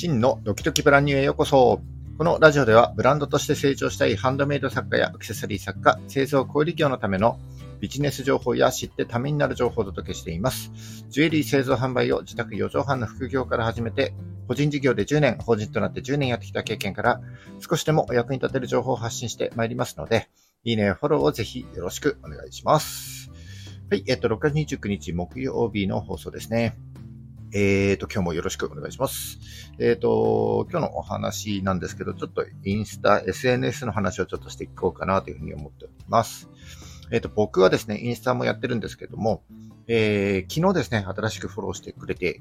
真のドキドキブランニューへようこそ。このラジオではブランドとして成長したいハンドメイド作家やアクセサリー作家、製造小売業のためのビジネス情報や知ってためになる情報をお届けしています。ジュエリー製造販売を自宅4畳半の副業から始めて、個人事業で10年、法人となって10年やってきた経験から、少しでもお役に立てる情報を発信してまいりますので、いいね、フォローをぜひよろしくお願いします。はい、えっと、6月29日木曜日の放送ですね。えっ、ー、と、今日もよろしくお願いします。えっ、ー、と、今日のお話なんですけど、ちょっとインスタ、SNS の話をちょっとしていこうかなというふうに思っております。えっ、ー、と、僕はですね、インスタもやってるんですけども、えー、昨日ですね、新しくフォローしてくれて、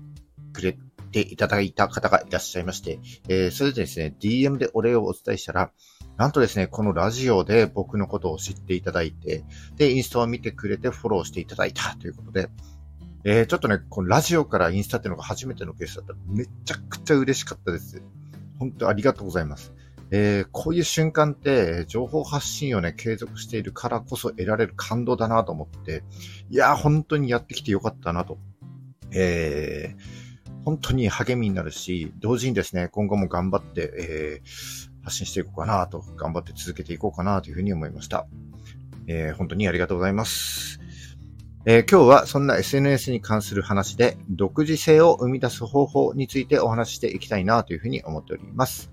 くれていただいた方がいらっしゃいまして、えー、それでですね、DM でお礼をお伝えしたら、なんとですね、このラジオで僕のことを知っていただいて、で、インスタを見てくれてフォローしていただいたということで、えー、ちょっとね、このラジオからインスタっていうのが初めてのケースだったらめちゃくちゃ嬉しかったです。本当ありがとうございます。えー、こういう瞬間って、情報発信をね、継続しているからこそ得られる感動だなと思って、いやー、本当にやってきてよかったなと。えー、本当に励みになるし、同時にですね、今後も頑張って、えー、発信していこうかなと、頑張って続けていこうかなというふうに思いました。えー、本当にありがとうございます。えー、今日はそんな SNS に関する話で独自性を生み出す方法についてお話ししていきたいなというふうに思っております。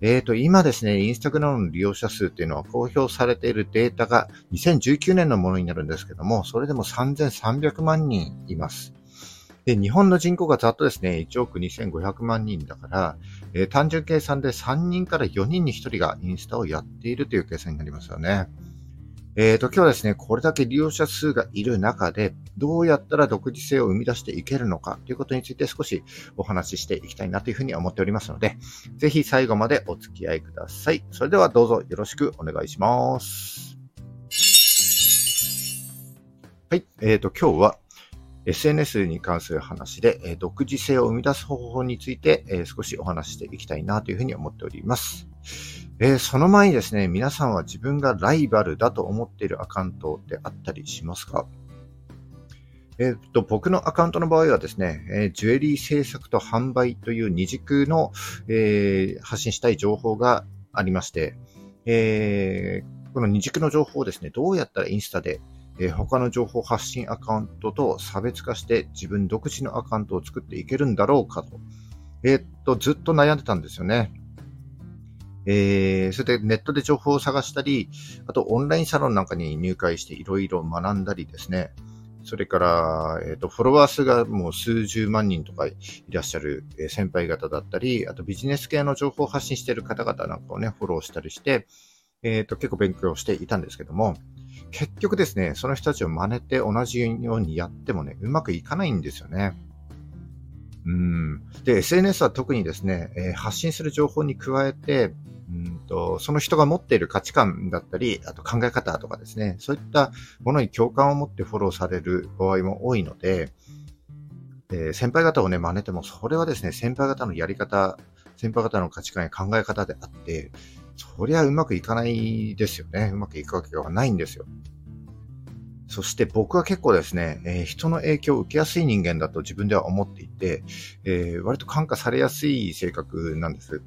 えっ、ー、と、今ですね、インスタグラムの利用者数っていうのは公表されているデータが2019年のものになるんですけども、それでも3300万人います。で、日本の人口がざっとですね、1億2500万人だから、えー、単純計算で3人から4人に1人がインスタをやっているという計算になりますよね。えっ、ー、と、今日はですね、これだけ利用者数がいる中で、どうやったら独自性を生み出していけるのかということについて少しお話ししていきたいなというふうに思っておりますので、ぜひ最後までお付き合いください。それではどうぞよろしくお願いします。はい。えっ、ー、と、今日は SNS に関する話で、えー、独自性を生み出す方法について、えー、少しお話ししていきたいなというふうに思っております。えー、その前にですね、皆さんは自分がライバルだと思っているアカウントってあったりしますか？えっと、僕のアカウントの場合はですね、えー、ジュエリー制作と販売という二軸の、えー、発信したい情報がありまして、え、この二軸の情報をですね、どうやったらインスタで、え他の情報発信アカウントと差別化して自分独自のアカウントを作っていけるんだろうかと、えっと、ずっと悩んでたんですよね。えー、それでネットで情報を探したり、あとオンラインサロンなんかに入会していろいろ学んだりですね。それから、えっ、ー、と、フォロワー数がもう数十万人とかいらっしゃる先輩方だったり、あとビジネス系の情報を発信している方々なんかをね、フォローしたりして、えっ、ー、と、結構勉強していたんですけども、結局ですね、その人たちを真似て同じようにやってもね、うまくいかないんですよね。うん。で、SNS は特にですね、えー、発信する情報に加えて、うんと、その人が持っている価値観だったり、あと考え方とかですね、そういったものに共感を持ってフォローされる場合も多いので、え、先輩方をね、真似ても、それはですね、先輩方のやり方、先輩方の価値観や考え方であって、そりゃうまくいかないですよね。うまくいくわけがないんですよ。そして僕は結構ですね、えー、人の影響を受けやすい人間だと自分では思っていて、えー、割と感化されやすい性格なんです。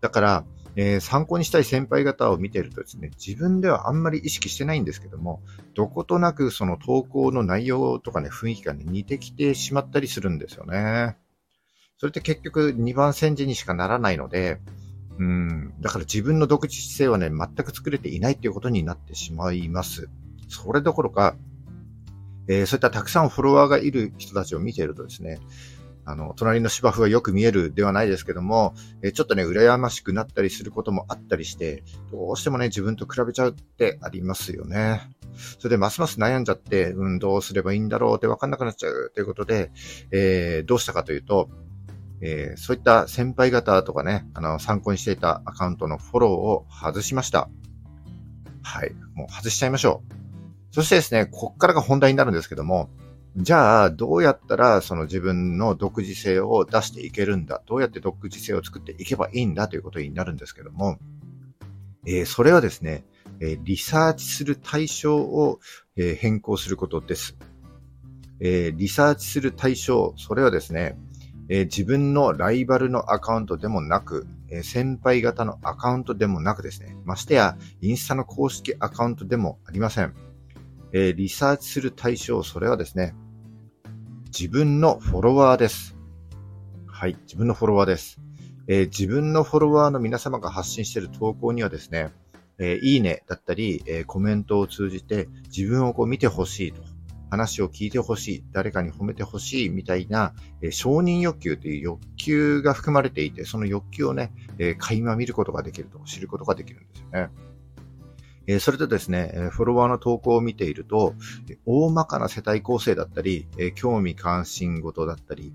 だから、えー、参考にしたい先輩方を見てるとですね、自分ではあんまり意識してないんですけども、どことなくその投稿の内容とかね、雰囲気がね、似てきてしまったりするんですよね。それって結局2番煎じにしかならないので、うん、だから自分の独自性はね、全く作れていないっていうことになってしまいます。それどころか、えー、そういったたくさんフォロワーがいる人たちを見ているとですね、あの、隣の芝生がよく見えるではないですけども、えちょっとね、羨ましくなったりすることもあったりして、どうしてもね、自分と比べちゃうってありますよね。それで、ますます悩んじゃって、うん、どうすればいいんだろうってわかんなくなっちゃうということで、えー、どうしたかというと、えー、そういった先輩方とかね、あの、参考にしていたアカウントのフォローを外しました。はい。もう外しちゃいましょう。そしてですね、こっからが本題になるんですけども、じゃあ、どうやったらその自分の独自性を出していけるんだどうやって独自性を作っていけばいいんだということになるんですけども、えー、それはですね、えー、リサーチする対象を、えー、変更することです。えリサーチする対象、それはですね、え、自分のライバルのアカウントでもなく、え、先輩型のアカウントでもなくですね、ましてや、インスタの公式アカウントでもありません。えー、リサーチする対象、それはですね、自分のフォロワーです。はい、自分のフォロワーです。え自分のフォロワーの皆様が発信している投稿にはですね、えいいねだったり、えコメントを通じて自分をこう見てほしいと。話を聞いてほしい、誰かに褒めてほしいみたいな、え、承認欲求という欲求が含まれていて、その欲求をね、えー、垣間見ることができると、知ることができるんですよね。え、それとですね、フォロワーの投稿を見ていると、大まかな世帯構成だったり、え興味関心事だったり、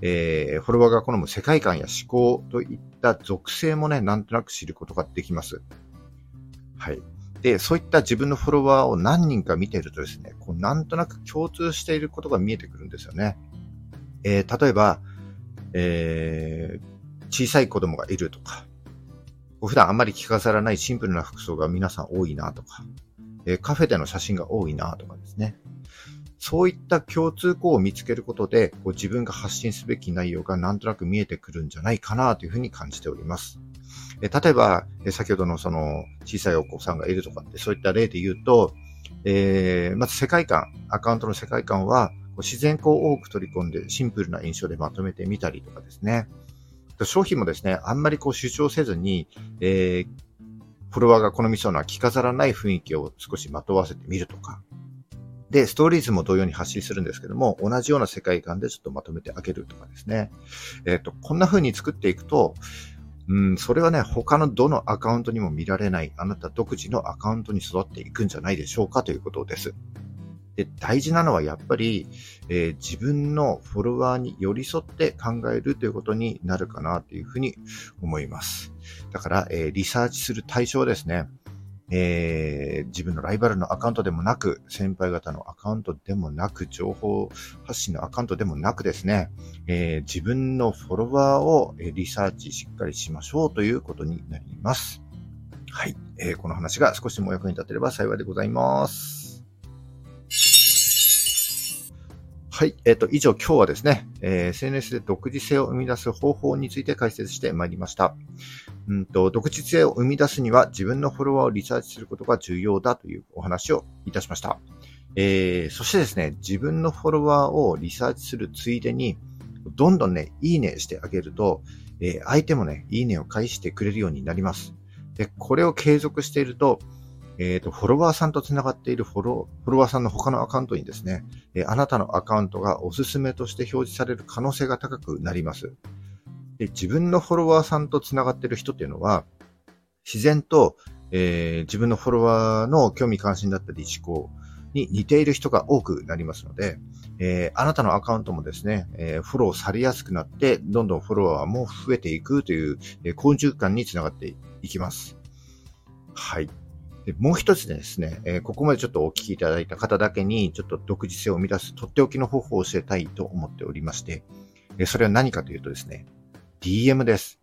えー、フォロワーが好む世界観や思考といった属性もね、なんとなく知ることができます。はい。で、そういった自分のフォロワーを何人か見ているとですね、こうなんとなく共通していることが見えてくるんですよね。えー、例えば、えー、小さい子供がいるとか、普段あんまり着飾らないシンプルな服装が皆さん多いなとか、え、カフェでの写真が多いなとかですね。そういった共通項を見つけることで、こう自分が発信すべき内容がなんとなく見えてくるんじゃないかなというふうに感じております。え例えば、先ほどのその小さいお子さんがいるとかって、そういった例で言うと、えー、まず世界観、アカウントの世界観は、自然光を多く取り込んでシンプルな印象でまとめてみたりとかですね。商品もですね、あんまりこう主張せずに、えー、フォロワーが好みそうな着飾らない雰囲気を少しまとわせてみるとか。で、ストーリーズも同様に発信するんですけども、同じような世界観でちょっとまとめてあげるとかですね。えっ、ー、と、こんな風に作っていくと、うん、それはね、他のどのアカウントにも見られない、あなた独自のアカウントに育っていくんじゃないでしょうかということです。で大事なのはやっぱり、えー、自分のフォロワーに寄り添って考えるということになるかなというふうに思います。だから、えー、リサーチする対象ですね。えー、自分のライバルのアカウントでもなく、先輩方のアカウントでもなく、情報発信のアカウントでもなくですね、えー、自分のフォロワーをリサーチしっかりしましょうということになります。はい。えー、この話が少しでも役に立てれば幸いでございます。はい。えっ、ー、と、以上今日はですね、えー、SNS で独自性を生み出す方法について解説してまいりました。うんと、独自性を生み出すには自分のフォロワーをリサーチすることが重要だというお話をいたしました。えー、そしてですね、自分のフォロワーをリサーチするついでに、どんどんね、いいねしてあげると、え、相手もね、いいねを返してくれるようになります。で、これを継続していると、えっ、ー、と、フォロワーさんと繋がっているフォローフォロワーさんの他のアカウントにですね、え、あなたのアカウントがおすすめとして表示される可能性が高くなります。で自分のフォロワーさんと繋がっている人っていうのは、自然と、えー、自分のフォロワーの興味関心だったり思考に似ている人が多くなりますので、えー、あなたのアカウントもですね、えー、フォローされやすくなって、どんどんフォロワーも増えていくという、えー、好循環につながっていきます。はい。でもう一つですね、えー、ここまでちょっとお聞きいただいた方だけに、ちょっと独自性を生み出すとっておきの方法を教えたいと思っておりまして、えー、それは何かというとですね、DM です。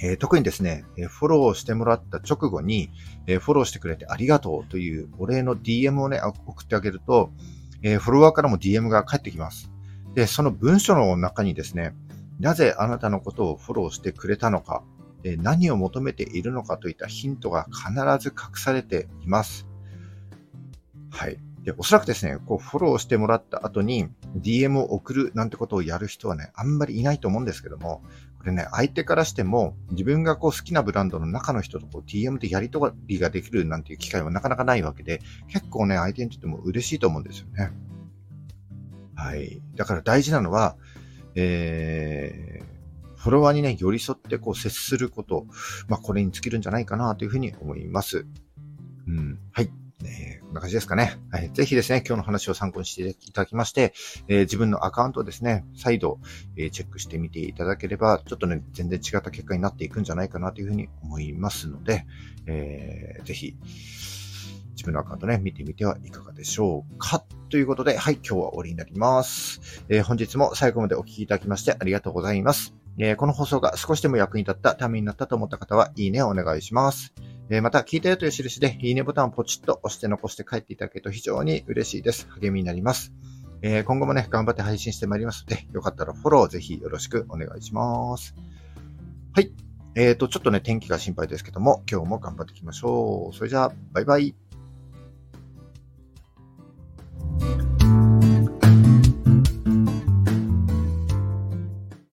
えー、特にですね、フォローしてもらった直後に、えフォローしてくれてありがとうというお礼の DM をね、送ってあげると、えフォロワーからも DM が返ってきます。で、その文章の中にですね、なぜあなたのことをフォローしてくれたのか、何を求めているのかといったヒントが必ず隠されています。はい。で、おそらくですね、こう、フォローしてもらった後に DM を送るなんてことをやる人はね、あんまりいないと思うんですけども、これね、相手からしても、自分がこう好きなブランドの中の人とこう DM でやり取りができるなんていう機会はなかなかないわけで、結構ね、相手にとっても嬉しいと思うんですよね。はい。だから大事なのは、えー、フォロワーにね、寄り添ってこう接すること、まあ、これに尽きるんじゃないかなというふうに思います。うん。はい。えー、こんな感じですかね。はい。ぜひですね、今日の話を参考にしていただきまして、えー、自分のアカウントをですね、再度、えー、チェックしてみていただければ、ちょっとね、全然違った結果になっていくんじゃないかなというふうに思いますので、えー、ぜひ、自分のアカウントね、見てみてはいかがでしょうか。ということで、はい、今日は終わりになります。えー、本日も最後までお聴きいただきましてありがとうございます。えこの放送が少しでも役に立った、ためになったと思った方は、いいねをお願いします。えまた、聞いたよという印で、いいねボタンをポチッと押して残して帰っていただけると非常に嬉しいです。励みになります。え、今後もね、頑張って配信してまいりますので、よかったらフォローぜひよろしくお願いします。はい。えっ、ー、と、ちょっとね、天気が心配ですけども、今日も頑張っていきましょう。それじゃあ、バイバイ。